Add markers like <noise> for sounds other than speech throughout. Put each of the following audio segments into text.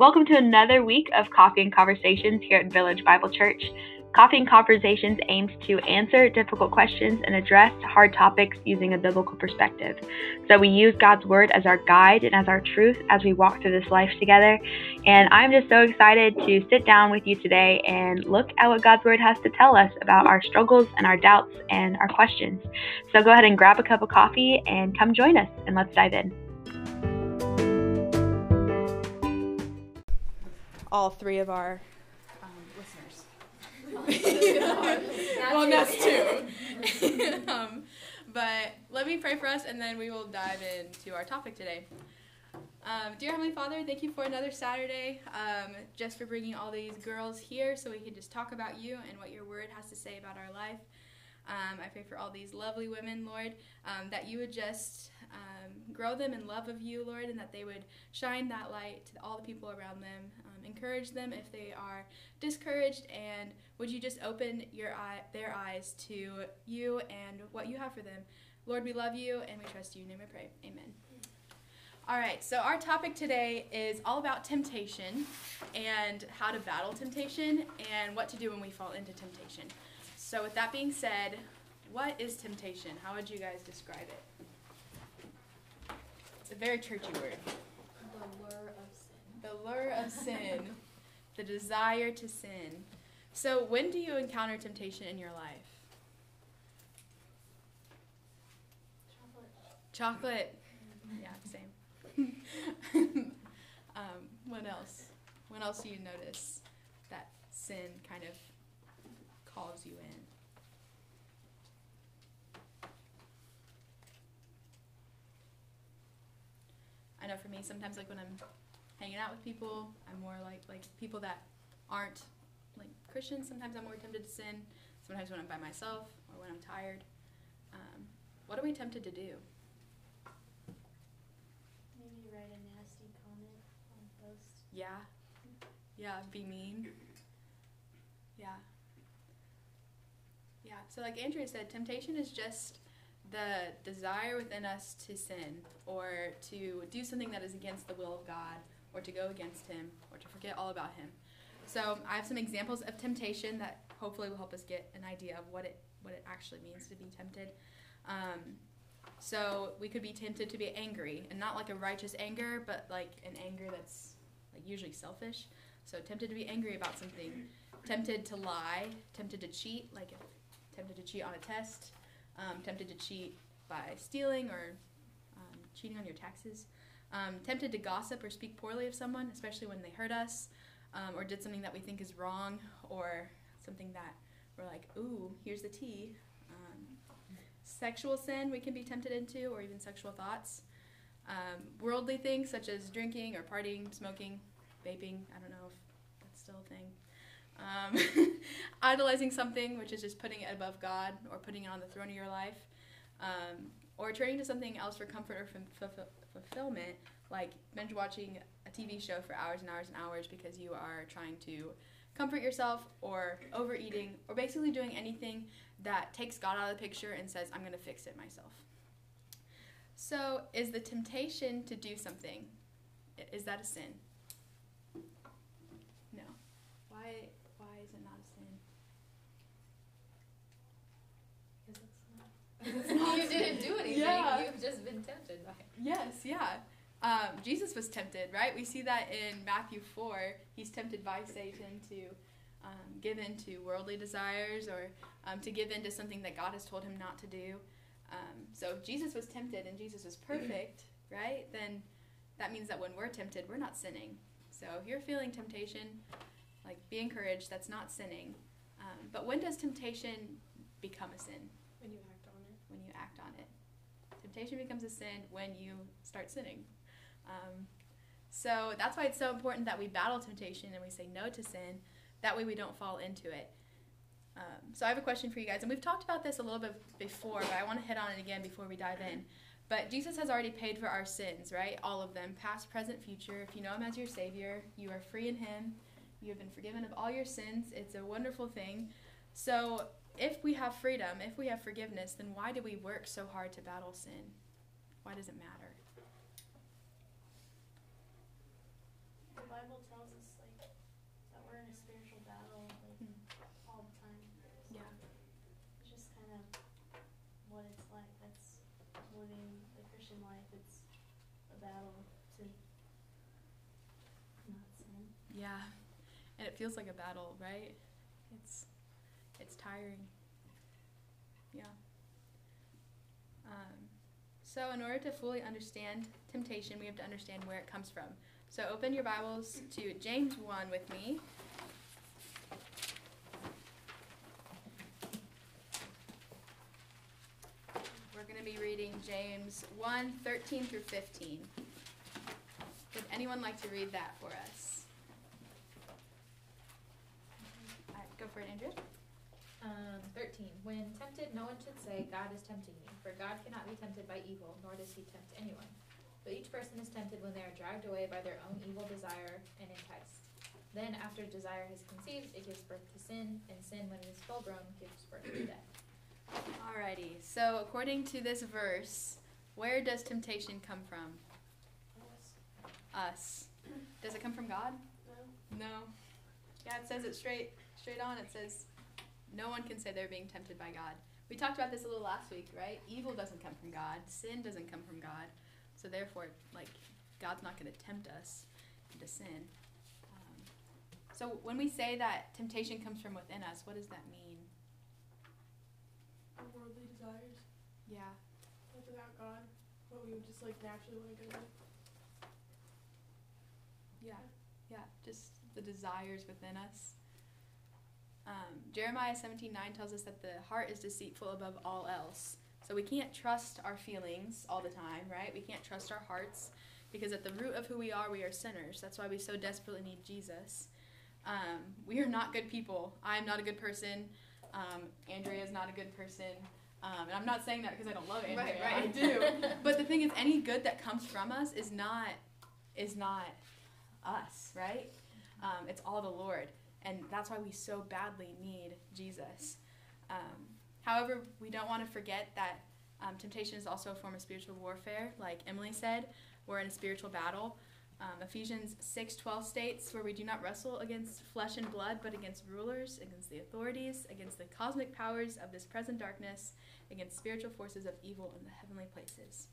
Welcome to another week of Coffee and Conversations here at Village Bible Church. Coffee and Conversations aims to answer difficult questions and address hard topics using a biblical perspective. So we use God's Word as our guide and as our truth as we walk through this life together. And I'm just so excited to sit down with you today and look at what God's Word has to tell us about our struggles and our doubts and our questions. So go ahead and grab a cup of coffee and come join us and let's dive in. All three of our um, listeners. <laughs> well, that's two. <laughs> um, but let me pray for us, and then we will dive into our topic today. Um, dear Heavenly Father, thank you for another Saturday, um, just for bringing all these girls here so we can just talk about you and what your word has to say about our life. Um, I pray for all these lovely women, Lord, um, that you would just um, grow them in love of you, Lord, and that they would shine that light to all the people around them. Um, encourage them if they are discouraged, and would you just open your eye, their eyes to you and what you have for them. Lord, we love you and we trust you. In your name I pray. Amen. All right, so our topic today is all about temptation and how to battle temptation and what to do when we fall into temptation. So, with that being said, what is temptation? How would you guys describe it? It's a very churchy word. The lure. The lure of sin, the desire to sin. So, when do you encounter temptation in your life? Chocolate. Chocolate. Yeah, same. <laughs> um, what else? When else do you notice that sin kind of calls you in? I know for me, sometimes like when I'm hanging out with people, I'm more like like people that aren't like Christians. Sometimes I'm more tempted to sin. Sometimes when I'm by myself or when I'm tired. Um, what are we tempted to do? Maybe write a nasty comment on post. Yeah. Yeah, be mean. Yeah. Yeah. So like Andrea said, temptation is just the desire within us to sin or to do something that is against the will of God or to go against him or to forget all about him. So I have some examples of temptation that hopefully will help us get an idea of what it what it actually means to be tempted. Um, so we could be tempted to be angry, and not like a righteous anger, but like an anger that's like usually selfish. So tempted to be angry about something, tempted to lie, tempted to cheat, like if, tempted to cheat on a test, um, tempted to cheat by stealing or um, cheating on your taxes, um, tempted to gossip or speak poorly of someone, especially when they hurt us um, or did something that we think is wrong or something that we're like, ooh, here's the tea. Um, sexual sin we can be tempted into, or even sexual thoughts. Um, worldly things such as drinking or partying, smoking, vaping. I don't know if that's still a thing. Um, <laughs> idolizing something, which is just putting it above God or putting it on the throne of your life, um, or turning to something else for comfort or f- f- fulfillment, like binge watching a TV show for hours and hours and hours because you are trying to comfort yourself, or overeating, or basically doing anything that takes God out of the picture and says, I'm going to fix it myself. So, is the temptation to do something, is that a sin? No. Why? Why is it not a sin? Because it's not. <laughs> you didn't do anything. Yeah. You've just been tempted. Yes, yeah. Um, Jesus was tempted, right? We see that in Matthew 4. He's tempted by Satan to um, give in to worldly desires or um, to give in to something that God has told him not to do. Um, so if Jesus was tempted and Jesus was perfect, <clears throat> right, then that means that when we're tempted, we're not sinning. So if you're feeling temptation, like be encouraged, that's not sinning. Um, but when does temptation become a sin? When you act on it. when you act on it. Temptation becomes a sin when you start sinning. Um, so that's why it's so important that we battle temptation and we say no to sin. That way we don't fall into it. Um, so I have a question for you guys, and we've talked about this a little bit before, but I want to hit on it again before we dive in. But Jesus has already paid for our sins, right? All of them, past, present, future. If you know Him as your Savior, you are free in Him. You have been forgiven of all your sins. It's a wonderful thing. So if we have freedom, if we have forgiveness, then why do we work so hard to battle sin? Why does it matter? The Bible tells us like that we're in a spiritual battle like Mm. all the time. So Yeah. It's just kind of what it's like. That's living the Christian life. It's a battle to not sin. Yeah. And it feels like a battle, right? It's it's tiring. Yeah. Um, so in order to fully understand temptation, we have to understand where it comes from. So open your Bibles to James 1 with me. We're going to be reading James 1 13 through 15. Would anyone like to read that for us? All right, go for it, Andrea. Um, 13. When tempted, no one should say, God is tempting me, for God cannot be tempted by evil, nor does he tempt anyone. But each person is tempted when they are dragged away by their own evil desire and enticed. Then, after desire has conceived, it gives birth to sin, and sin, when it is full grown, gives birth to death. Alrighty, so according to this verse, where does temptation come from? Us. Does it come from God? No. No. Yeah, it says it straight straight on. It says no one can say they're being tempted by God. We talked about this a little last week, right? Evil doesn't come from God. Sin doesn't come from God. So therefore, like God's not going to tempt us into sin. Um, so when we say that temptation comes from within us, what does that mean? our worldly desires, Yeah. like without God, what we would just like naturally want to go with. Yeah, yeah, just the desires within us. Um, Jeremiah seventeen nine tells us that the heart is deceitful above all else. So we can't trust our feelings all the time, right? We can't trust our hearts because at the root of who we are, we are sinners. That's why we so desperately need Jesus. Um, we are not good people. I'm not a good person. Um, Andrea is not a good person. Um, and I'm not saying that because I don't love Andrea. Right, right. I do. <laughs> but the thing is, any good that comes from us is not is not us, right? Um, it's all the Lord, and that's why we so badly need Jesus. Um, however, we don't want to forget that um, temptation is also a form of spiritual warfare. Like Emily said, we're in a spiritual battle. Um, Ephesians six twelve states, "Where we do not wrestle against flesh and blood, but against rulers, against the authorities, against the cosmic powers of this present darkness, against spiritual forces of evil in the heavenly places."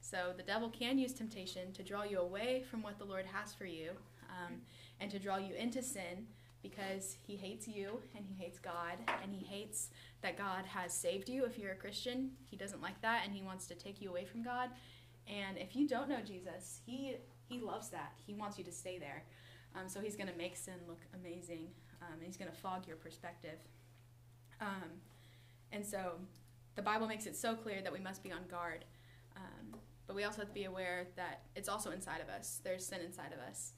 So the devil can use temptation to draw you away from what the Lord has for you, um, and to draw you into sin because he hates you and he hates God and he hates that God has saved you if you're a Christian. He doesn't like that and he wants to take you away from God. And if you don't know Jesus, he he loves that. He wants you to stay there. Um, so he's going to make sin look amazing. Um, and he's going to fog your perspective. Um, and so the Bible makes it so clear that we must be on guard. Um, but we also have to be aware that it's also inside of us. There's sin inside of us.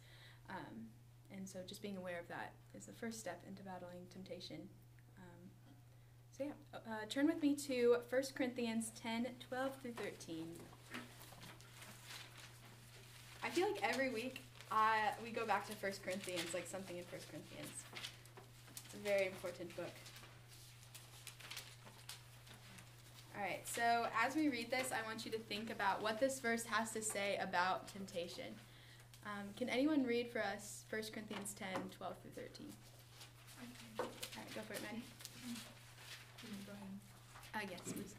Um, and so just being aware of that is the first step into battling temptation. Um, so yeah, uh, turn with me to 1 Corinthians 10 12 through 13. I feel like every week I, we go back to 1 Corinthians, like something in 1 Corinthians. It's a very important book. All right, so as we read this, I want you to think about what this verse has to say about temptation. Um, can anyone read for us 1 Corinthians 10 12 through 13? All right, go for it, Maddie. Uh, yes, please.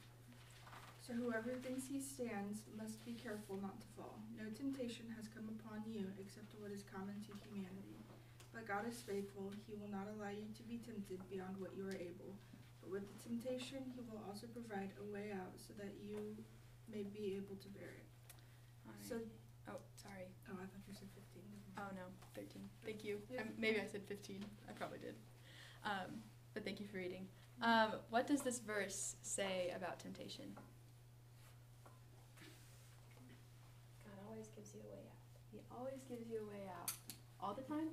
So whoever thinks he stands must be careful not to fall. No temptation has come upon you except what is common to humanity. But God is faithful. He will not allow you to be tempted beyond what you are able. But with the temptation, he will also provide a way out so that you may be able to bear it. All right. So, sorry. oh, I thought you said 15. Oh, no, 13. Thank you. Yeah. Um, maybe I said 15. I probably did. Um, but thank you for reading. Um, what does this verse say about temptation? God always gives you a way out. He always gives you a way out. All the time?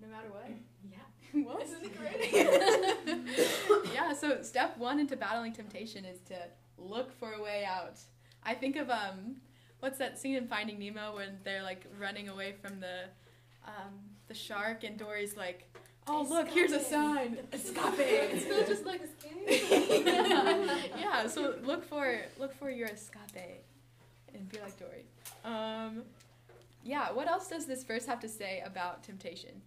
No matter what? <laughs> Yeah. <laughs> what? Isn't it great? <laughs> yeah, so step one into battling temptation is to look for a way out. I think of um what's that scene in Finding Nemo when they're like running away from the um the shark and Dory's like, Oh look, here's a sign. <laughs> Escape. It's still just like a scary. yeah. yeah, so look for look for your escape and be like Dory. Um yeah, what else does this verse have to say about temptation?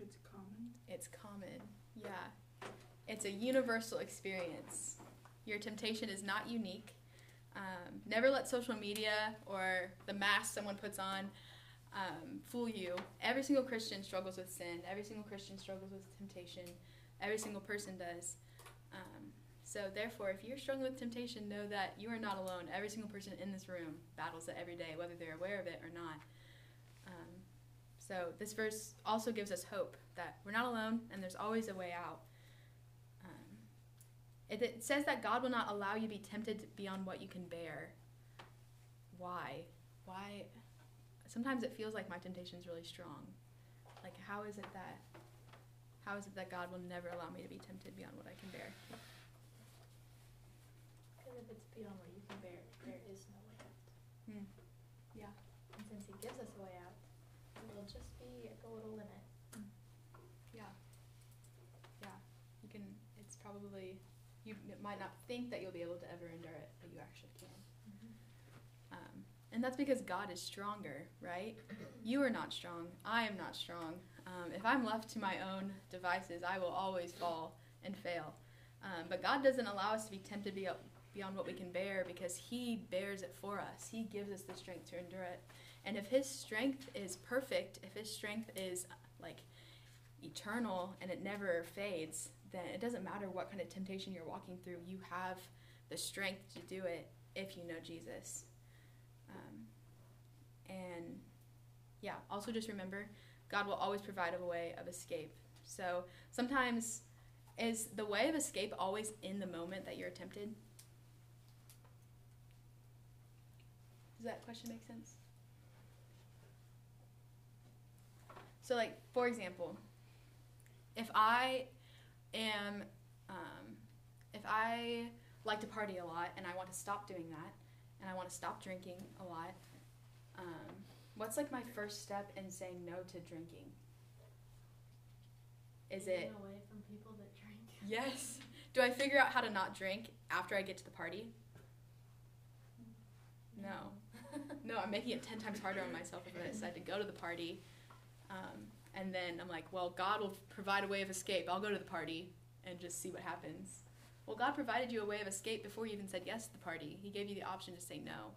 It's common. It's common. Yeah. It's a universal experience. Your temptation is not unique. Um, never let social media or the mask someone puts on um, fool you. Every single Christian struggles with sin. Every single Christian struggles with temptation. Every single person does. Um, so, therefore, if you're struggling with temptation, know that you are not alone. Every single person in this room battles it every day, whether they're aware of it or not. Um, so, this verse also gives us hope that we're not alone and there's always a way out. It, it says that God will not allow you to be tempted beyond what you can bear. Why? Why? Sometimes it feels like my temptation is really strong. Like, how is it that? How is it that God will never allow me to be tempted beyond what I can bear? Because if it's beyond what you can bear, there is no way out. Hmm. Yeah. And since He gives us a way out, it will just be at the little limit. Yeah. Yeah. You can, it's probably, you might not think that you'll be able to ever endure it, but you actually can. Um, and that's because God is stronger, right? You are not strong. I am not strong. Um, if I'm left to my own devices, I will always fall and fail. Um, but God doesn't allow us to be tempted beyond what we can bear because He bears it for us. He gives us the strength to endure it. And if His strength is perfect, if His strength is like eternal and it never fades, then it doesn't matter what kind of temptation you're walking through. You have the strength to do it if you know Jesus. Um, and yeah, also just remember God will always provide a way of escape. So sometimes, is the way of escape always in the moment that you're tempted? Does that question make sense? So, like, for example, if I am, um, if I like to party a lot and I want to stop doing that, and I want to stop drinking a lot, um, what's like my first step in saying no to drinking? Is it away from people that drink? <laughs> yes? Do I figure out how to not drink after I get to the party? No. <laughs> No, I'm making it 10 times harder on myself if I decide to go to the party. Um, and then I'm like, well, God will provide a way of escape. I'll go to the party and just see what happens. Well, God provided you a way of escape before you even said yes to the party. He gave you the option to say no.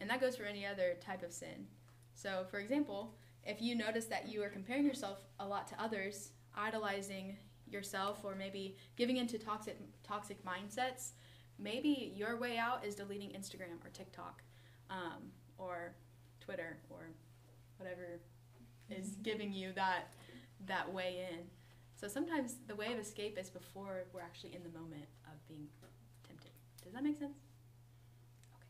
And that goes for any other type of sin. So, for example, if you notice that you are comparing yourself a lot to others, idolizing yourself, or maybe giving into toxic toxic mindsets, maybe your way out is deleting Instagram or TikTok, um, or Twitter or whatever is giving you that that way in. So sometimes the way of escape is before we're actually in the moment of being tempted. Does that make sense? Okay.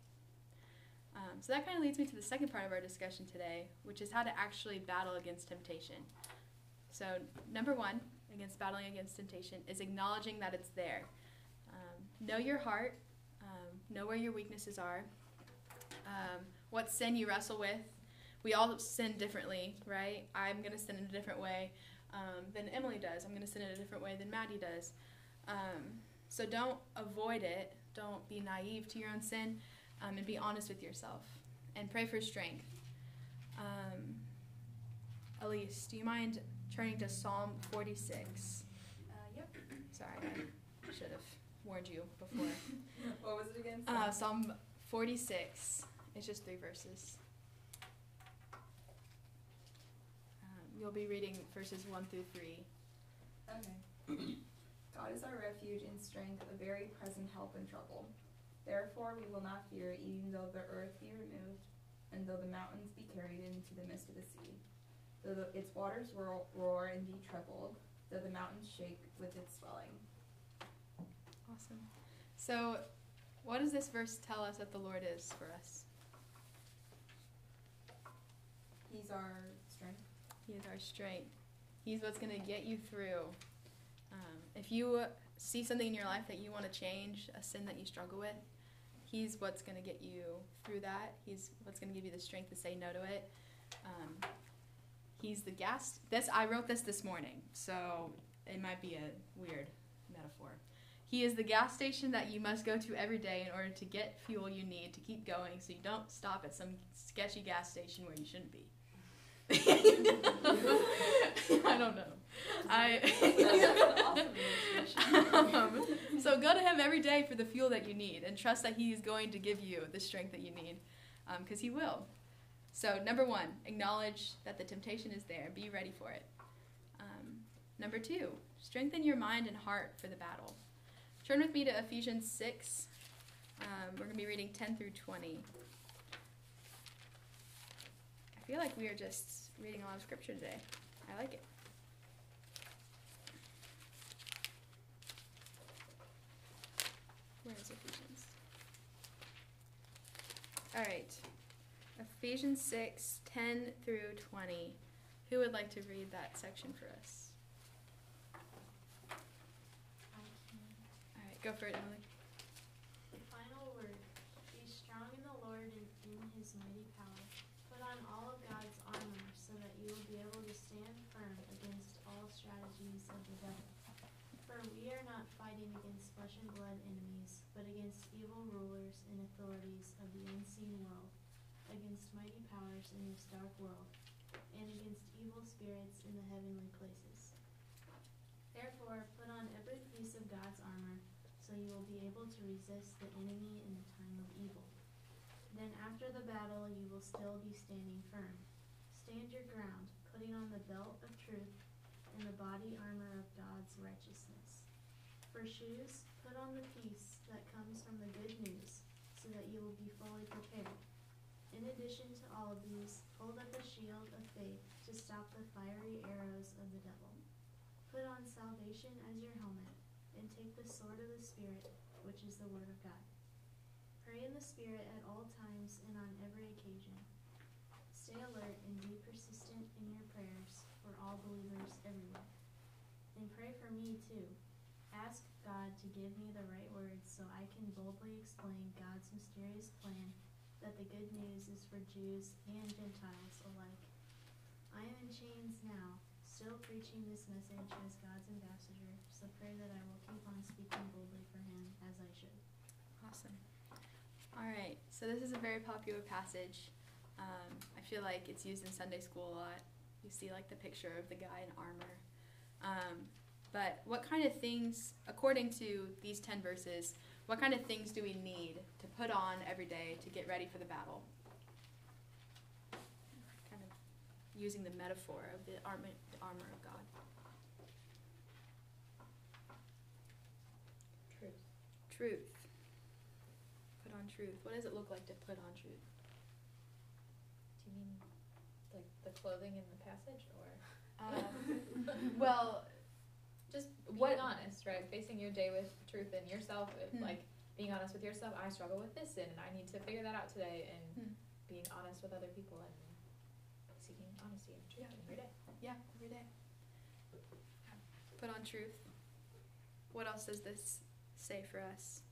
Um, so that kind of leads me to the second part of our discussion today, which is how to actually battle against temptation. So number one, against battling against temptation, is acknowledging that it's there. Um, know your heart. Um, know where your weaknesses are. Um, what sin you wrestle with. We all sin differently, right? I'm going to sin in a different way um, than Emily does. I'm going to sin in a different way than Maddie does. Um, so don't avoid it. Don't be naive to your own sin um, and be honest with yourself and pray for strength. Um, Elise, do you mind turning to Psalm 46? Uh, yep. <clears throat> Sorry, I should have warned you before. <laughs> What was it again? Uh, Psalm 46. It's just three verses. Um, you'll be reading verses 1 through 3. Okay. <clears throat> God is our refuge and strength, a very present help in trouble. Therefore we will not fear, even though the earth be removed, and though the mountains be carried into the midst of the sea. Though the, its waters roar, roar and be troubled, though the mountains shake with its swelling. Awesome. So, what does this verse tell us that the Lord is for us? He's our strength. He is our strength. He's what's going to get you through. Um, if you see something in your life that you want to change, a sin that you struggle with, He's what's going to get you through that. He's what's going to give you the strength to say no to it. Um, he's the gas. This I wrote this this morning, so it might be a weird metaphor. He is the gas station that you must go to every day in order to get fuel you need to keep going so you don't stop at some sketchy gas station where you shouldn't be. <laughs> I don't know. I um, <laughs> so go to him every day for the fuel that you need and trust that he is going to give you the strength that you need because he will. So, number one, acknowledge that the temptation is there. Be ready for it. Um, number two, strengthen your mind and heart for the battle. Turn with me to Ephesians 6. Um, we're going to be reading 10 through 20. I feel like we are just reading a lot of scripture today. I like it. Where is Ephesians? All right. Ephesians 6, 10 through 20. Who would like to read that section for us? All right, go for it, Emily. The final word. Be strong in the Lord and in his mighty power. Put on all of God's armor so that you will be able to stand firm against all For we are not fighting against flesh and blood enemies, but against evil rulers and authorities of the unseen world, against mighty powers in this dark world, and against evil spirits in the heavenly places. Therefore, put on every piece of God's armor so you will be able to resist the enemy in the time of evil. Then after the battle you will still be standing firm. Stand your ground, putting on the belt of truth and the body armor of God's righteousness. For shoes, put on the peace that comes from the good news, so that you will be fully prepared. In addition to all of these, hold up a shield of faith to stop the fiery arrows of the devil. Put on salvation as your helmet and take the sword of the Spirit, which is the Word of God. Pray in the Spirit at all times and on every occasion. Stay alert and be persistent in your prayers for all believers everywhere. And pray for me too. Ask God to give me the right words so I can boldly explain God's mysterious plan that the good news is for Jews and Gentiles alike. I am in chains now, still preaching this message as God's ambassador, so pray that I will keep on speaking boldly for him as I should. Awesome. All right, so this is a very popular passage. Um, I feel like it's used in Sunday school a lot. You see, like, the picture of the guy in armor. Um, but what kind of things, according to these 10 verses, what kind of things do we need to put on every day to get ready for the battle? Kind of using the metaphor of the armor, the armor of God. Truth. Truth. Put on truth. What does it look like to put on truth? Do you mean like the clothing in the passage, or Uh, <laughs> well, just being What- honest, right? Facing your day with truth in yourself, and Hmm. like being honest with yourself. I struggle with this and I need to figure that out today. And Hmm. being honest with other people and seeking honesty and truth Yeah. every day. yeah, every day. Put on truth. What else does this say for us?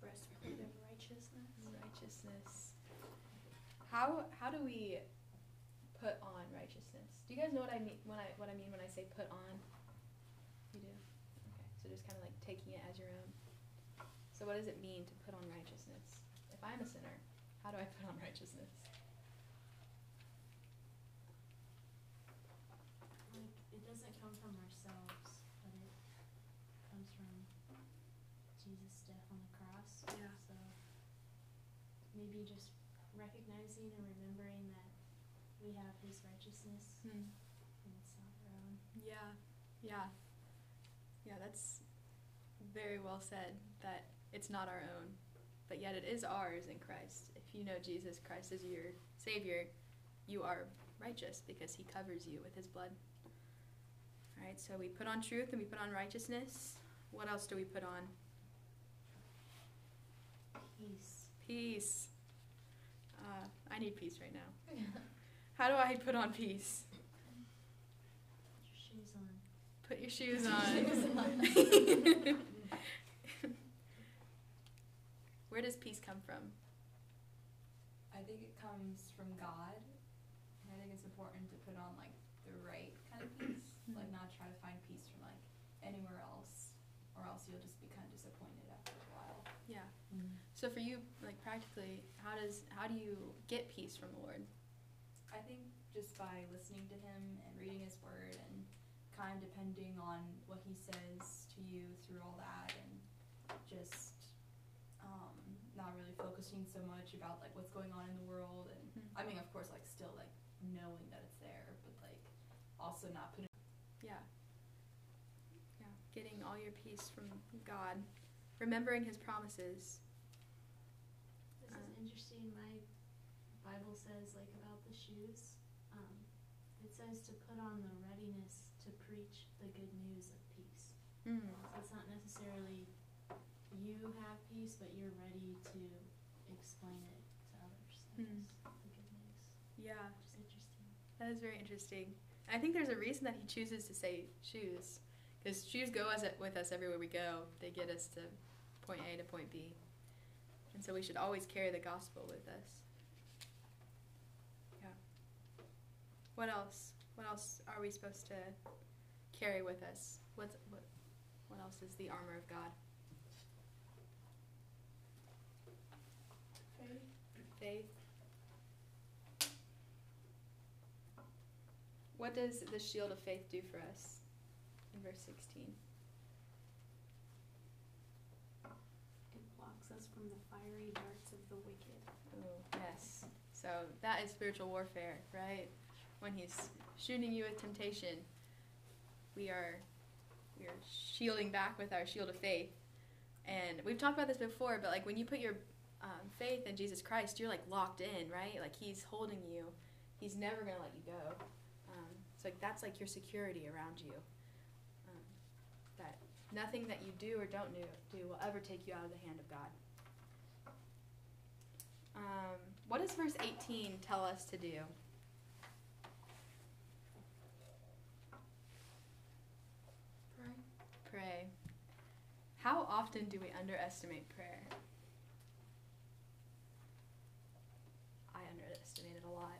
Breastplate of righteousness. Righteousness. How how do we put on righteousness? Do you guys know what I mean when I what I mean when I say put on? You do. Okay. So just kind of like taking it as your own. So what does it mean to put on righteousness? If I'm a sinner, how do I put on righteousness? Like, it doesn't come from ourselves, but it comes from Jesus' death on the cross. Yeah. So maybe just recognizing and remembering that we have his righteousness Hmm. and it's not our own. Yeah, yeah, yeah. That's very well said. That it's not our own, but yet it is ours in Christ. If you know Jesus Christ as your Savior, you are righteous because He covers you with His blood. All right. So we put on truth and we put on righteousness. What else do we put on? Peace. Peace. Uh, I need peace right now. How do I put on peace? Put your shoes on. Put your shoes on. <laughs> Where does peace come from? I I think it comes from God, and I think it's important to put on like the right kind of peace, like not try to find peace from like anywhere else, or else you'll just be kind of disappointed after a while. Yeah. So for you, like practically, how does how do you get peace from the Lord? I think just by listening to him and reading his word and kind of depending on what he says to you through all that and just um, not really focusing so much about like what's going on in the world and Mhm. I mean of course like still like knowing that it's there but like also not putting Yeah. Yeah. Getting all your peace from God, remembering His promises. Interesting. My Bible says like about the shoes. Um, it says to put on the readiness to preach the good news of peace. Mm. So it's not necessarily you have peace, but you're ready to explain it to others. Mm. the good news, Yeah. which interesting. That is very interesting. I think there's a reason that he chooses to say shoes, because shoes go as with us everywhere we go. They get us to point A to point B, and so we should always carry the gospel with us. Yeah. What else? What else are we supposed to carry with us? What's what? What else is the armor of God? Faith. Faith. What does the shield of faith do for us in verse 16? It blocks us from the fiery darts of the wicked. Oh, yes. So that is spiritual warfare, right? When he's shooting you with temptation, we are we are shielding back with our shield of faith. And we've talked about this before, but like when you put your um, faith in Jesus Christ, you're like locked in, right? Like he's holding you. He's never gonna let you go. Um, so like that's like your security around you. Um, that nothing that you do or don't do, do will ever take you out of the hand of God. Um, what does verse 18 tell us to do? Pray. Pray. How often do we underestimate prayer? I underestimate it a lot.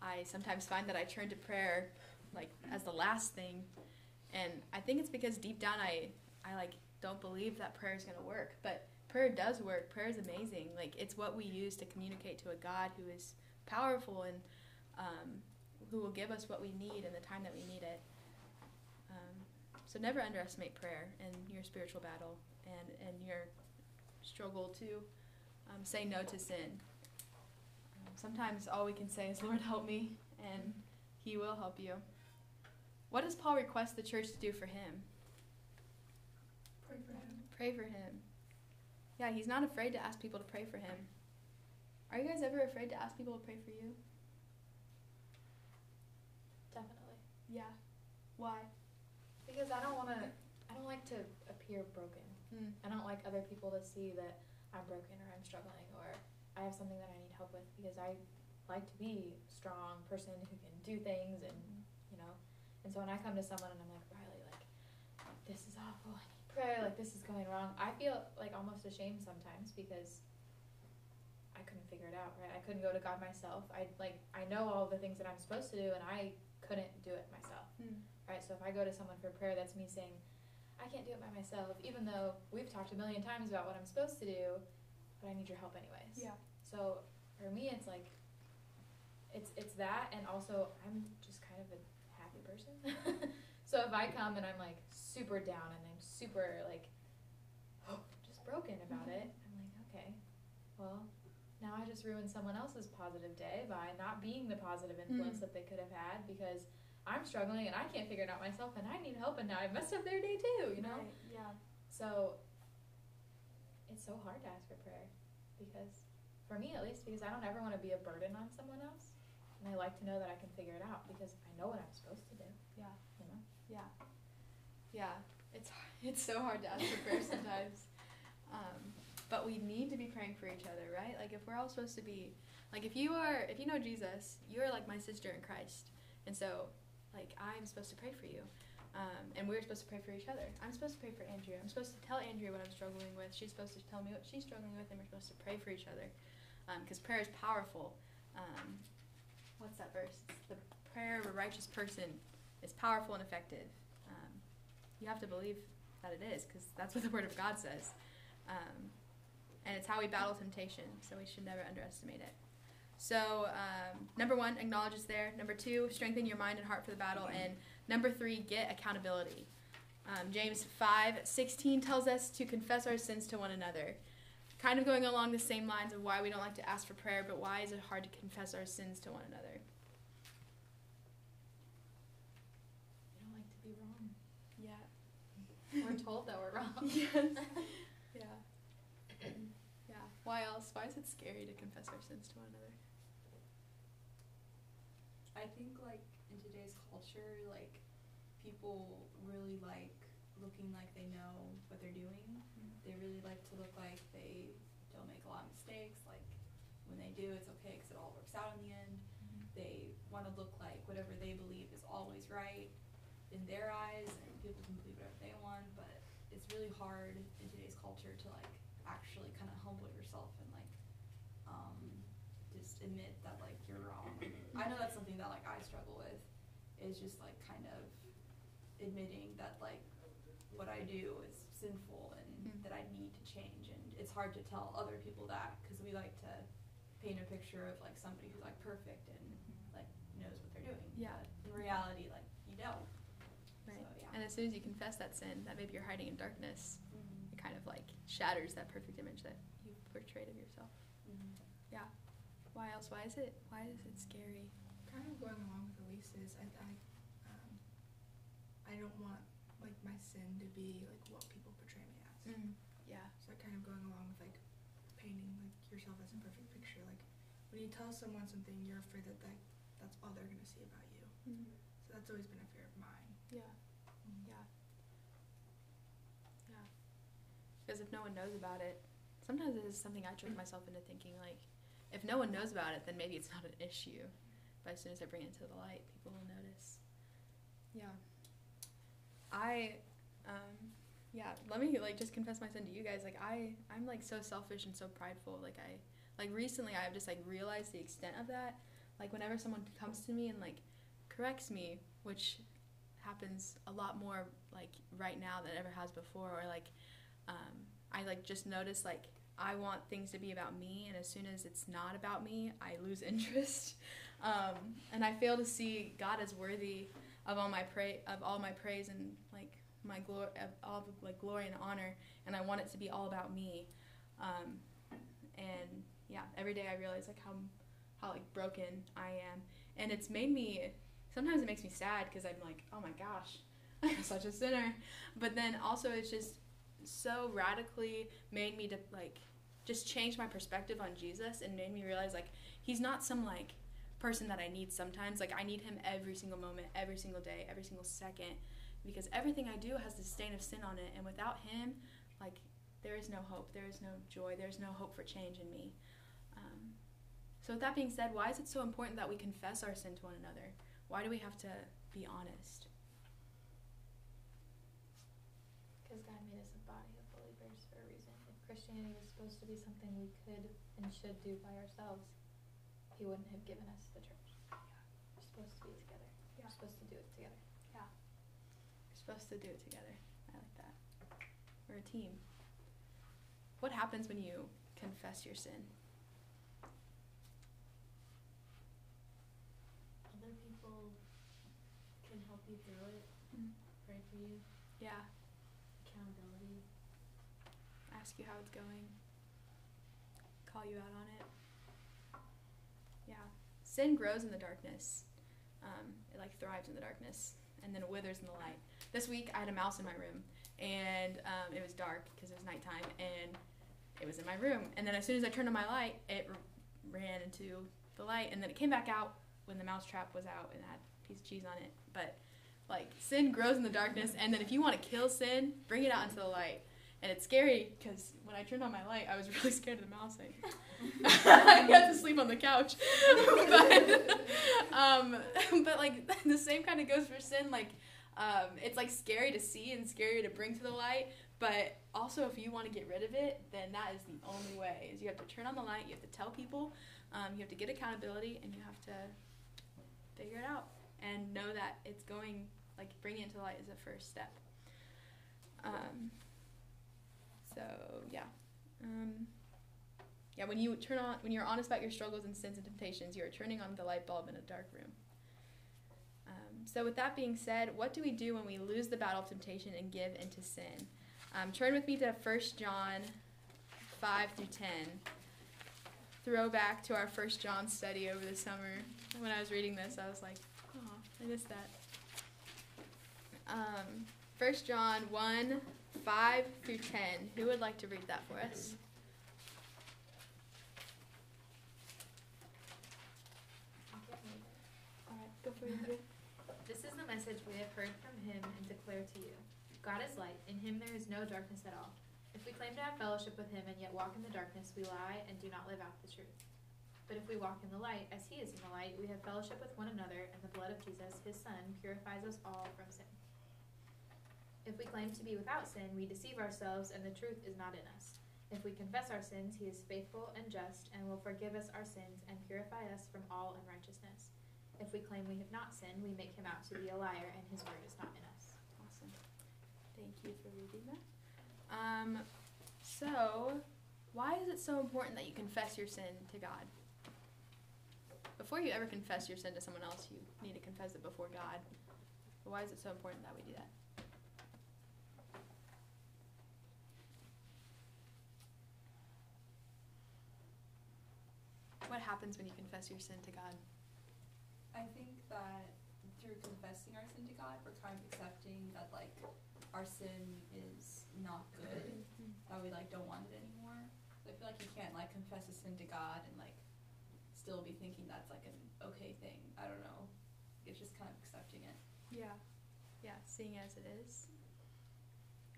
I sometimes find that I turn to prayer like as the last thing, and I think it's because deep down I I like don't believe that prayer is going to work, but prayer does work. Prayer is amazing. Like it's what we use to communicate to a God who is powerful and um, who will give us what we need in the time that we need it. Um, so never underestimate prayer in your spiritual battle and and your struggle to um, say no to sin. Um, sometimes all we can say is, "Lord, help me," and He will help you. What does Paul request the church to do for him? Pray for him. Pray for him. Yeah, he's not afraid to ask people to pray for him. Are you guys ever afraid to ask people to pray for you? Definitely. Yeah. Why? Because I don't want to. I don't like to appear broken. Mm. I don't like other people to see that I'm broken or I'm struggling or I have something that I need help with because I like to be a strong person who can do things and you know. And so when I come to someone and I'm like Riley, like this is awful, I like this is going wrong. I feel like almost ashamed sometimes because I couldn't figure it out. Right? I couldn't go to God myself. I like I know all the things that I'm supposed to do and I couldn't do it myself. Mm. Right? So if I go to someone for prayer, that's me saying, I can't do it by myself, even though we've talked a million times about what I'm supposed to do, but I need your help anyways. Yeah. So for me, it's like, it's it's that, and also I'm just kind of a happy person. <laughs> so if I come and I'm like super down and I'm super like, <gasps> just broken about it, I'm like, okay, well, now I just ruined someone else's positive day by not being the positive influence Mm. that they could have had because I'm struggling and I can't figure it out myself and I need help and now I've messed up their day too, you know? Right, Yeah. So it's so hard to ask for prayer because, for me at least, because I don't ever want to be a burden on someone else. And I like to know that I can figure it out because I know what I'm supposed to do, Yeah. Yeah. Yeah. It's <laughs> it's so hard to ask for prayer <laughs> sometimes. Um, but we need to be praying for each other, right? Like if we're all supposed to be like if you are if you know Jesus, you're like my sister in Christ. And so like I'm supposed to pray for you. Um, and we're supposed to pray for each other. I'm supposed to pray for Andrea. I'm supposed to tell Andrea what I'm struggling with. She's supposed to tell me what she's struggling with, and we're supposed to pray for each other. because prayer is powerful. Um, what's that verse? The prayer of a righteous person is powerful and effective. Um, you have to believe that it is because that's what the Word of God says. Um, and it's how we battle temptation, so we should never underestimate it. So, um, number one, acknowledge it's there. Number two, strengthen your mind and heart for the battle. And number three, get accountability. Um, James 5 16 tells us to confess our sins to one another. Kind of going along the same lines of why we don't like to ask for prayer, but why is it hard to confess our sins to one another? We don't like to be wrong. Yeah. We're told that we're wrong. <laughs> yes. <laughs> Yeah. yeah. Why else? Why is it scary to confess our sins to one another? I think like in today's culture, like people really like looking like they know what they're doing. Mm-hmm. They really like to look like they don't make a lot of mistakes. Like when they do, it's okay because it all works out in the end. Mm-hmm. They want to look like whatever they believe is always right in their eyes, and people can believe whatever they want. But it's really hard in today's culture to like actually kind of humble yourself and like um, just admit that like you're wrong. I know that's something that like I struggle with is just like kind of admitting that like what I do is sinful and Mm. that I need to change and it's hard to tell other people that because we like to paint a picture of like somebody who's like perfect and like knows what they're doing Yeah. but in reality like you don't Right. so yeah And as soon as you confess that sin, that maybe you're hiding in darkness, mm-hmm. it kind of like shatters that perfect image that you've portrayed of yourself. Mm-hmm. Why else? Why is it? Why is it scary? Kind of going along with Elise's, I, I, um, I don't want like my sin to be like what people portray me as. Yeah. So kind of going along with like painting like yourself as a perfect picture. Like when you tell someone something, you're afraid that, that that's all they're gonna see about you. So that's always been a fear of mine. Yeah. Yeah. Yeah. Because if no one knows about it, sometimes it is something I trick myself into thinking like, if no one knows about it, then maybe it's <laughs> not an issue. But as soon as I bring it to the light, people will notice. Yeah. I, um, yeah. Let me like just confess my sin to you guys. Like I, I'm like so selfish and so prideful. Like I, like recently I've just like realized the extent of that. Like whenever someone comes to me and like corrects me, which happens a lot more like right now than ever has before or like um, i like just notice like i want things to be about me and as soon as it's not about me i lose <laughs> interest. Um, and i fail to see god as worthy of all my pray of all my praise and like my glory of all the like glory and honor and i want it to be all about me. Um, and yeah every day i realize like how how like broken i am. And it's made me sometimes it makes me sad because I'm like, oh my gosh, <laughs> I'm such a sinner. But then also it's just so radically made me to like just change my perspective on Jesus and made me realize like he's not some like person that I need sometimes. Like I need him every single moment, every single day, every single second because everything I do has the stain of sin on it and without him like there is no hope, there is no joy, there's no hope for change in me. Um, so with that being said, why is it so important that we confess our sin to one another? Why do we have to be honest? Because God made us a body of believers for a reason. If Christianity was supposed to be something we could and should do by ourselves, He wouldn't have given us the church. We're supposed to be together. Yeah. We're supposed to do it together. We're supposed to do it together. I like that. We're a team. What happens when you confess your sin? Other people can help you through it, Mm. pray for you, Yeah. accountability. Ask you how it's going. Call you out on it. Yeah. Sin grows in the darkness. Um, it like thrives in the darkness and then it withers in the light. This week I had a mouse in my room and um, it was dark because it was nighttime and it was in my room. And then as soon as I turned on my light, it r- ran into the light and then it came back out when the mouse trap was out and had a piece of cheese on it. But like sin grows in the darkness and then if you want to kill sin, bring it out into the light. And it's scary because when I turned on my light, I was <laughs> really scared of the mouse. I, <laughs> I had to sleep on the couch. <laughs> but, um, but like the same kind of goes for sin. Like um, it's like scary to see and scary to bring to the light. but also, if you want to get rid of it, then that is the only way. Is you have to turn on the light. You have to tell people. Um, you have to get accountability, and you have to figure it out and know that it's going like bringing it to light is the first step. Um, so yeah, um, yeah. When you turn on, when you're honest about your struggles and sins and temptations, you are turning on the light bulb in a dark room. Um, so with that being said, what do we do when we lose the battle of temptation and give into sin? Um, turn with me to 1 John 5 through 10. Throwback to our 1 John study over the summer. When I was reading this, I was like, oh, I missed that. Um, 1 John 1 5 through 10. Who would like to read that for us? This is the message we have heard from him and declare to you. God is light, in him there is no darkness at all. If we claim to have fellowship with him and yet walk in the darkness, we lie and do not live out the truth. But if we walk in the light, as he is in the light, we have fellowship with one another, and the blood of Jesus, his Son, purifies us all from sin. If we claim to be without sin, we deceive ourselves, and the truth is not in us. If we confess our sins, he is faithful and just, and will forgive us our sins and purify us from all unrighteousness. If we claim we have not sinned, we make him out to be a liar, and his word is not in us. Awesome. Thank you for reading that. Um, so, why is it so important that you confess your sin to God? Before you ever confess your sin to someone else, you need to confess it before God. But why is it so important that we do that? What happens when you confess your sin to God? I think that through confessing our sin to God, we're kind of accepting that like our sin is not good, mm-hmm. that we like don't want it anymore. So I feel like you can't like confess a sin to God and like still be thinking that's like an okay thing. I don't know. It's just kind of accepting it. Yeah. Yeah, seeing it as it is.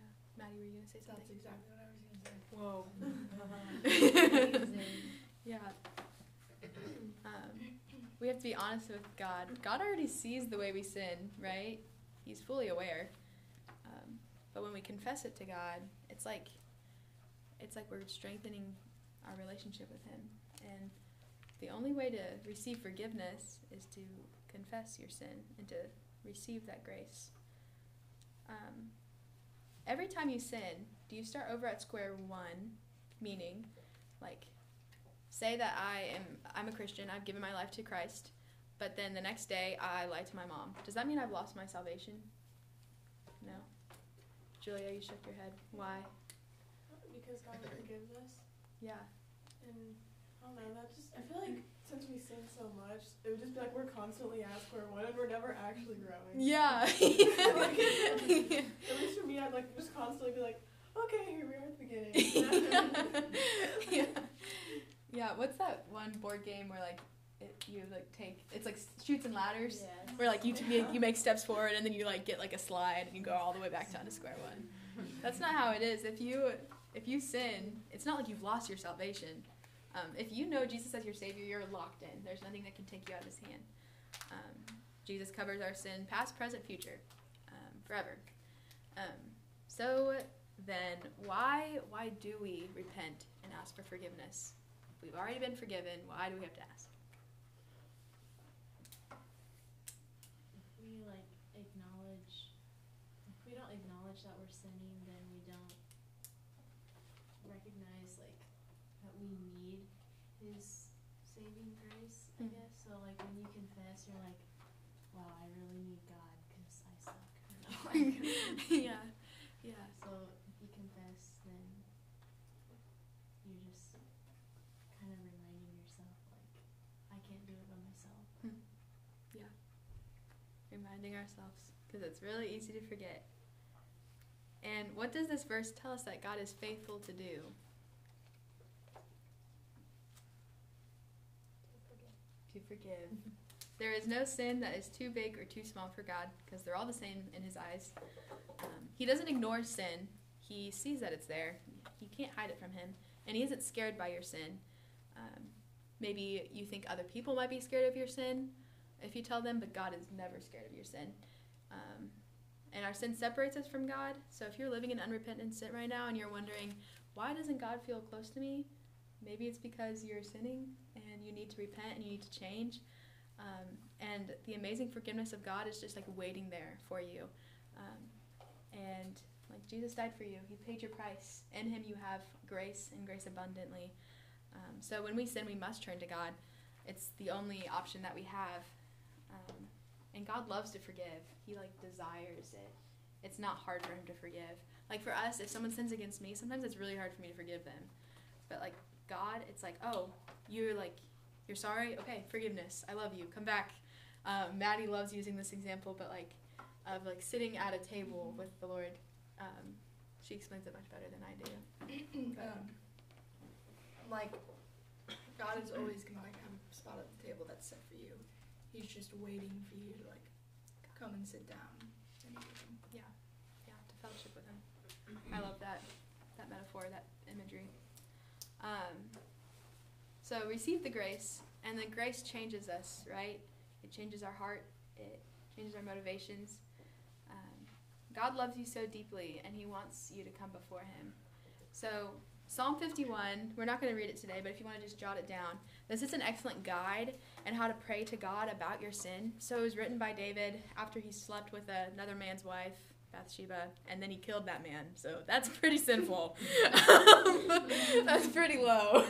Yeah. Maddie, were you going to say something? That's exactly what I was gonna say. Whoa. <laughs> <laughs> Yeah. We have to be honest with God. God already sees the way we sin, right? He's fully aware. Um, but when we confess it to God, it's like it's like we're strengthening our relationship with Him. And the only way to receive forgiveness is to confess your sin and to receive that grace. Um, every time you sin, do you start over at square one, meaning like say that I am I'm a Christian, I've given my life to Christ, but then the next day I lie to my mom. Does that mean I've lost my salvation? No. Julia, you shook your head. Why? Because God forgives us, Yeah. and I don't know. That just I feel like since we sin so much, it would just be like we're constantly at square one, and we're never actually growing. Yeah. <laughs> <laughs> At least for me, I'd like just constantly be like, okay, here we are at the beginning. <laughs> yeah. Yeah, what's that one board game where like it, you like take it's like Chutes and Ladders Yes. where like you t- make, you make steps forward and then you like get like a slide and you go all the way back down to square one. That's not how it is. If you if you sin, it's not like you've lost your salvation. Um, if you know Jesus as your Savior, you're locked in. There's nothing that can take you out of His hand. Um, Jesus covers our sin, past, present, future, um, forever. Um, so then, why why do we repent and ask for forgiveness? We've already been forgiven. Why do we have to ask? If we like acknowledge, if we don't acknowledge that we're sinning, then we don't recognize like that we need His saving grace. I Mhm. guess so. Like when you confess, you're like, "Wow, I really need God because I suck." <laughs> <laughs> yeah. So if you confess, then you're just kind of reminding yourself like, "I can't do it by myself." Reminding ourselves because it's really easy to forget. And what does this verse tell us that God is faithful to do? To forgive. <laughs> There is no sin that is too big or too small for God because they're all the same in His eyes. Um, he doesn't ignore sin, He sees that it's there. You can't hide it from Him. And He isn't scared by your sin. Um, maybe you think other people might be scared of your sin if you tell them, but God is never scared of your sin. Um, and our sin separates us from God. So if you're living in unrepentant sin right now and you're wondering, why doesn't God feel close to me? Maybe it's because you're sinning and you need to repent and you need to change. Um, and the amazing forgiveness of God is just like waiting there for you. Um, and like Jesus died for you, He paid your price. In Him, you have grace and grace abundantly. Um, so when we sin, we must turn to God. It's the only option that we have. Um, and God loves to forgive. He like desires it. It's not hard for Him to forgive. Like for us, if someone sins against me, sometimes it's really hard for me to forgive them. But like God, it's like, oh, you're like, you're sorry. Okay, forgiveness. I love you. Come back. Um, Maddie loves using this example, but like of like sitting at a table with the Lord. Um, she explains it much better than I do. <clears throat> um, like God is always gonna like have a spot at the table that's set. He's just waiting for you to like come and sit down and him. Yeah, to fellowship with Him. I love that that metaphor, that imagery. Um, so receive the grace, and the grace changes us, right? It changes our heart. It changes our motivations. Um, God loves you so deeply, and He wants you to come before Him. So Psalm 51, we're not going to read it today, but if you want to just jot it down, this is an excellent guide and how to pray to God about your sin. So it was written by David after he slept with another man's wife, Bathsheba, and then he killed that man. So that's <laughs> pretty sinful. <laughs> that's pretty low.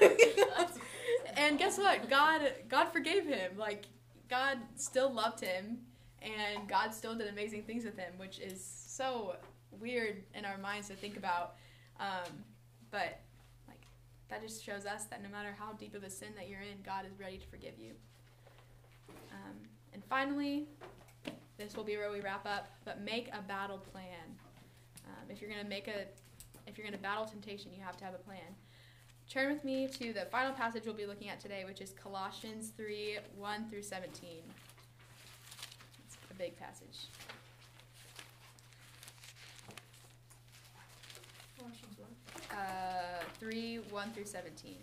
<laughs> and guess what? God God forgave him. Like God still loved him and God still did amazing things with him, which is so weird in our minds to think about. Um, but that just shows us that no matter how deep of a sin that you're in, God is ready to forgive you. Um, and finally, this will be where we wrap up. But make a battle plan. Um, if you're gonna make a, if you're gonna battle temptation, you have to have a plan. Turn with me to the final passage we'll be looking at today, which is Colossians 3 1 through 17. It's a big passage. Colossians one. Uh, 3 1 through 17.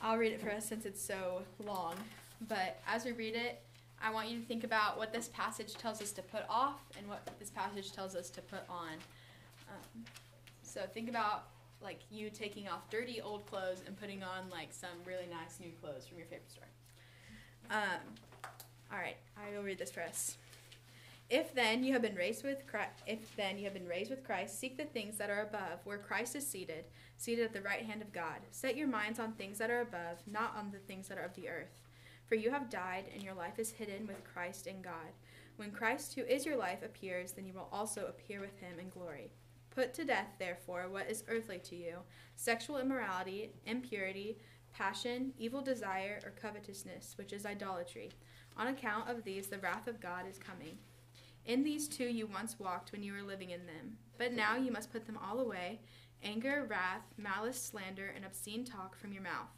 I'll read it for us since it's so long. But as we read it, I want you to think about what this passage tells us to put off and what this passage tells us to put on. Um, so think about like you taking off dirty old clothes and putting on like some really nice new clothes from your favorite store. Um, all right, I will read this for us. If then you have been raised with Christ, if then you have been raised with Christ, seek the things that are above, where Christ is seated, seated at the right hand of God. Set your minds on things that are above, not on the things that are of the earth. For you have died, and your life is hidden with Christ in God. When Christ, who is your life, appears, then you will also appear with him in glory. Put to death, therefore, what is earthly to you sexual immorality, impurity, passion, evil desire, or covetousness, which is idolatry. On account of these, the wrath of God is coming. In these two you once walked when you were living in them, but now you must put them all away anger, wrath, malice, slander, and obscene talk from your mouth.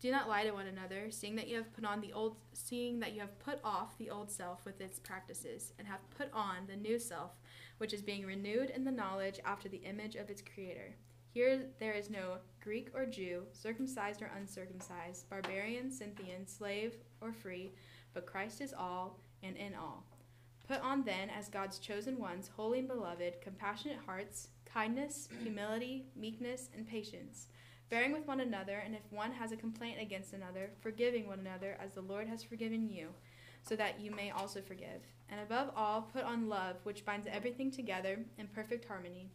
Do not lie to one another, seeing that you have put on the old seeing that you have put off the old self with its practices, and have put on the new self, which is being renewed in the knowledge after the image of its creator. Here there is no Greek or Jew, circumcised or uncircumcised, barbarian, Scythian, slave or free, but Christ is all and in all. Put on then, as God's chosen ones, holy and beloved, compassionate hearts, kindness, humility, meekness, and patience, bearing with one another, and if one has a complaint against another, forgiving one another as the Lord has forgiven you, so that you may also forgive. And above all, put on love, which binds everything together in perfect harmony.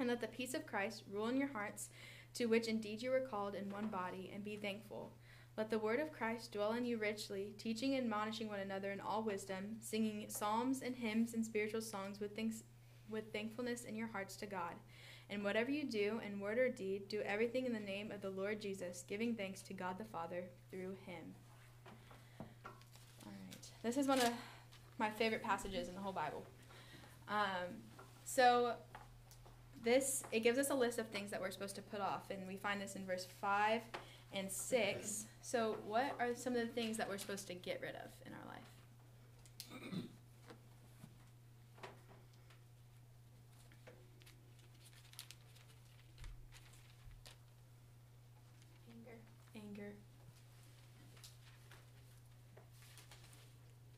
And let the peace of Christ rule in your hearts, to which indeed you were called in one body, and be thankful. Let the word of Christ dwell in you richly, teaching and admonishing one another in all wisdom, singing psalms and hymns and spiritual songs with thanks with thankfulness in your hearts to God. And whatever you do, in word or deed, do everything in the name of the Lord Jesus, giving thanks to God the Father through him. All right. This is one of my favorite passages in the whole Bible. Um, so this it gives us a list of things that we're supposed to put off, and we find this in verse five and six. So, what are some of the things that we're supposed to get rid of in our life? Anger. Anger.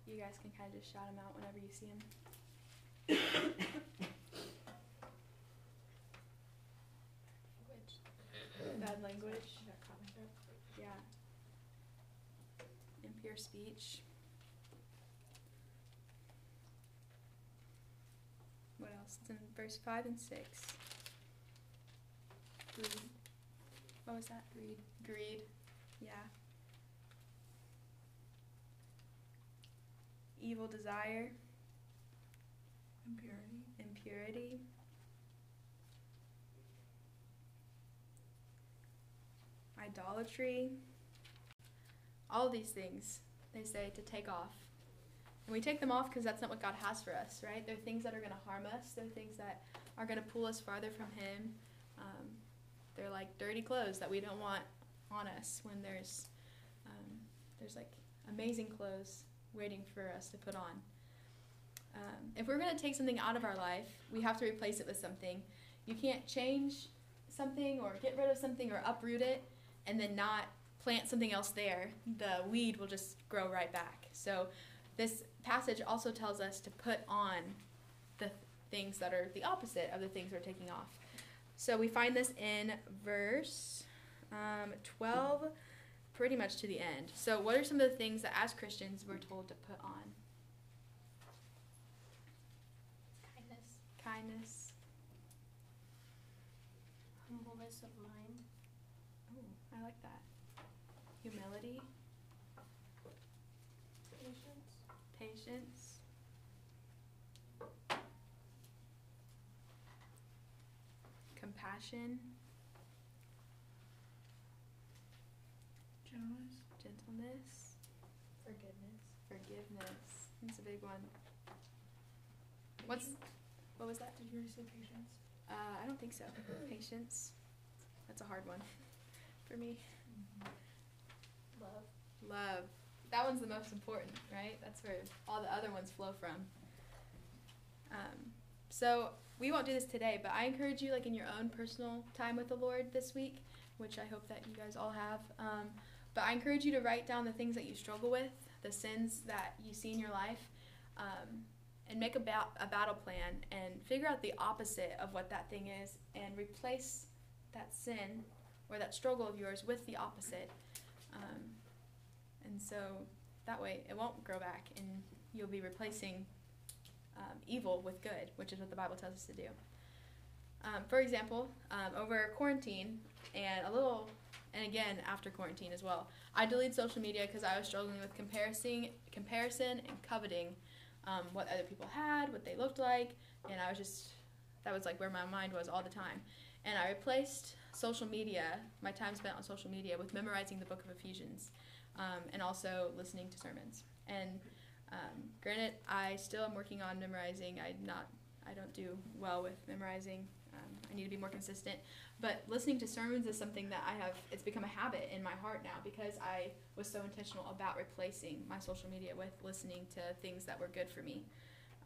You guys can kind of just shout them out whenever you see them. <coughs> <coughs> <coughs> Language. Bad language. I got caught in my throat. Yeah. Impure speech. What else? It's in verse 5 and 6. Greed. What was that? Greed. Greed. Yeah. Evil desire, Impurity. impurity. Idolatry. All these things they say to take off. And we take them off because that's not what God has for us, right? They're things that are going to harm us. They're things that are going to pull us farther from Him. Um, they're like dirty clothes that we don't want on us when there's um, there's like amazing clothes waiting for us to put on. Um, if we're going to take something out of our life, we have to replace it with something. You can't change something or get rid of something or uproot it and then not plant something else there. The weed will just grow right back. So this passage also tells us to put on the things that are the opposite of the things we're taking off. So we find this in verse um, 12, pretty much to the end. So, what are some of the things that as Christians we're told to put on? Kindness. Kindness. Humbleness of mind. Oh, I like that. Humility, Patience. patience, compassion, Gentleness. gentleness, Forgiveness. forgiveness. That's a big one. What's what was that? Did you already say patience? Uh, I don't think so. Patience. That's a hard one <laughs> for me. Love. Love. That one's the most important, right? That's where all the other ones flow from. Um, so we won't do this today, but I encourage you, like in your own personal time with the Lord this week, which I hope that you guys all have. Um, but I encourage you to write down the things that you struggle with, the sins that you see in your life, um, and make a, ba- a battle plan and figure out the opposite of what that thing is and replace that sin or that struggle of yours with the opposite. Um, and so that way it won't grow back and you'll be replacing um, evil with good, which is what the Bible tells us to do. Um, for example, um, over quarantine and a little, and again after quarantine as well, I deleted social media because I was struggling with comparison, comparison and coveting um, what other people had, what they looked like, and I was just that was like where my mind was all the time. And I replaced social media, my time spent on social media, with memorizing the book of Ephesians, um, and also listening to sermons. And um, granted, I still am working on memorizing. I not I don't do well with memorizing. Um, I need to be more consistent. But listening to sermons is something that I have. It's become a habit in my heart now because I was so intentional about replacing my social media with listening to things that were good for me.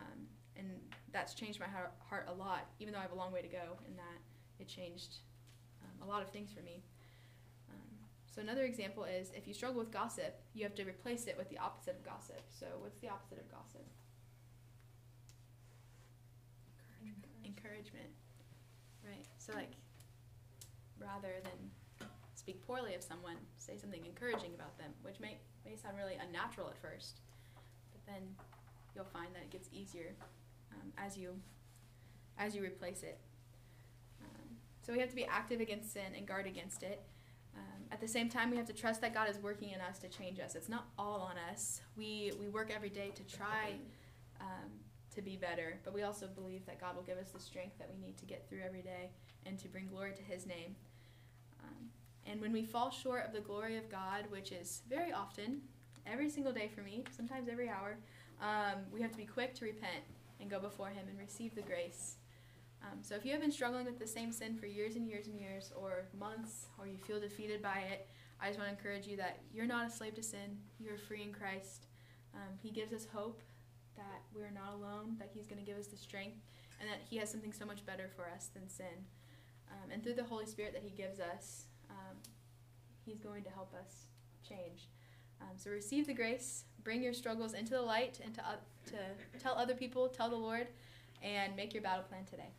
Um, and that's changed my heart, a lot. Even though I have a long way to go in that, it changed um, a lot of things for me. So another example is if you struggle with gossip, you have to replace it with the opposite of gossip. So what's the opposite of gossip? Encouragement. Right. So like rather than speak poorly of someone, say something encouraging about them, which may may sound really unnatural at first, but then you'll find that it gets easier um, as you as you replace it. Um, so we have to be active against sin and guard against it. Um, at the same time, we have to trust that God is working in us to change us. It's not all on us. We we work every day to try um, to be better, but we also believe that God will give us the strength that we need to get through every day and to bring glory to His name. Um, and when we fall short of the glory of God, which is very often, every single day for me, sometimes every hour, um, we have to be quick to repent and go before Him and receive the grace. Um, so if you have been struggling with the same sin for years and years and years, or months, or you feel defeated by it, I just want to encourage you that you're not a slave to sin. You're free in Christ. Um, he gives us hope that we're not alone, that He's going to give us the strength, and that He has something so much better for us than sin. Um, and through the Holy Spirit that He gives us, um, He's going to help us change. Um, so receive the grace, bring your struggles into the light, and to, uh, to tell other people, tell the Lord, and make your battle plan today.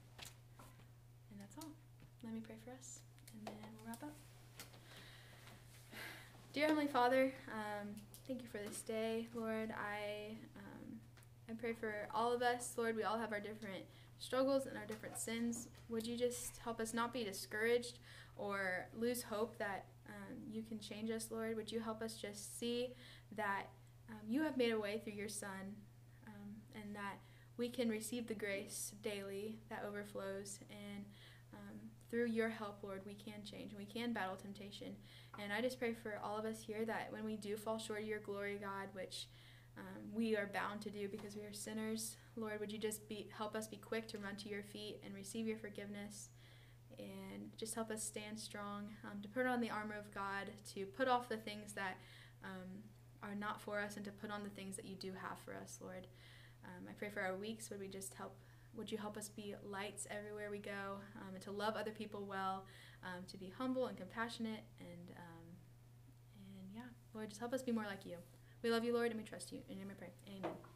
Let me pray for us, and then we'll wrap up. Dear Heavenly Father, um, thank you for this day, Lord. I um, I pray for all of us, Lord. We all have our different struggles and our different sins. Would you just help us not be discouraged or lose hope that um, you can change us, Lord? Would you help us just see that um, you have made a way through your Son um, and that we can receive the grace daily that overflows and through your help, Lord, we can change and we can battle temptation. And I just pray for all of us here that when we do fall short of your glory, God, which um, we are bound to do because we are sinners, Lord, would you just be help us be quick to run to your feet and receive your forgiveness, and just help us stand strong, um, to put on the armor of God, to put off the things that um, are not for us, and to put on the things that you do have for us, Lord. Um, I pray for our weeks. Would we just help? Would you help us be lights everywhere we go, um, and to love other people well, um, to be humble and compassionate, and um, and yeah, Lord, just help us be more like you. We love you, Lord, and we trust you. In your name I pray. Amen.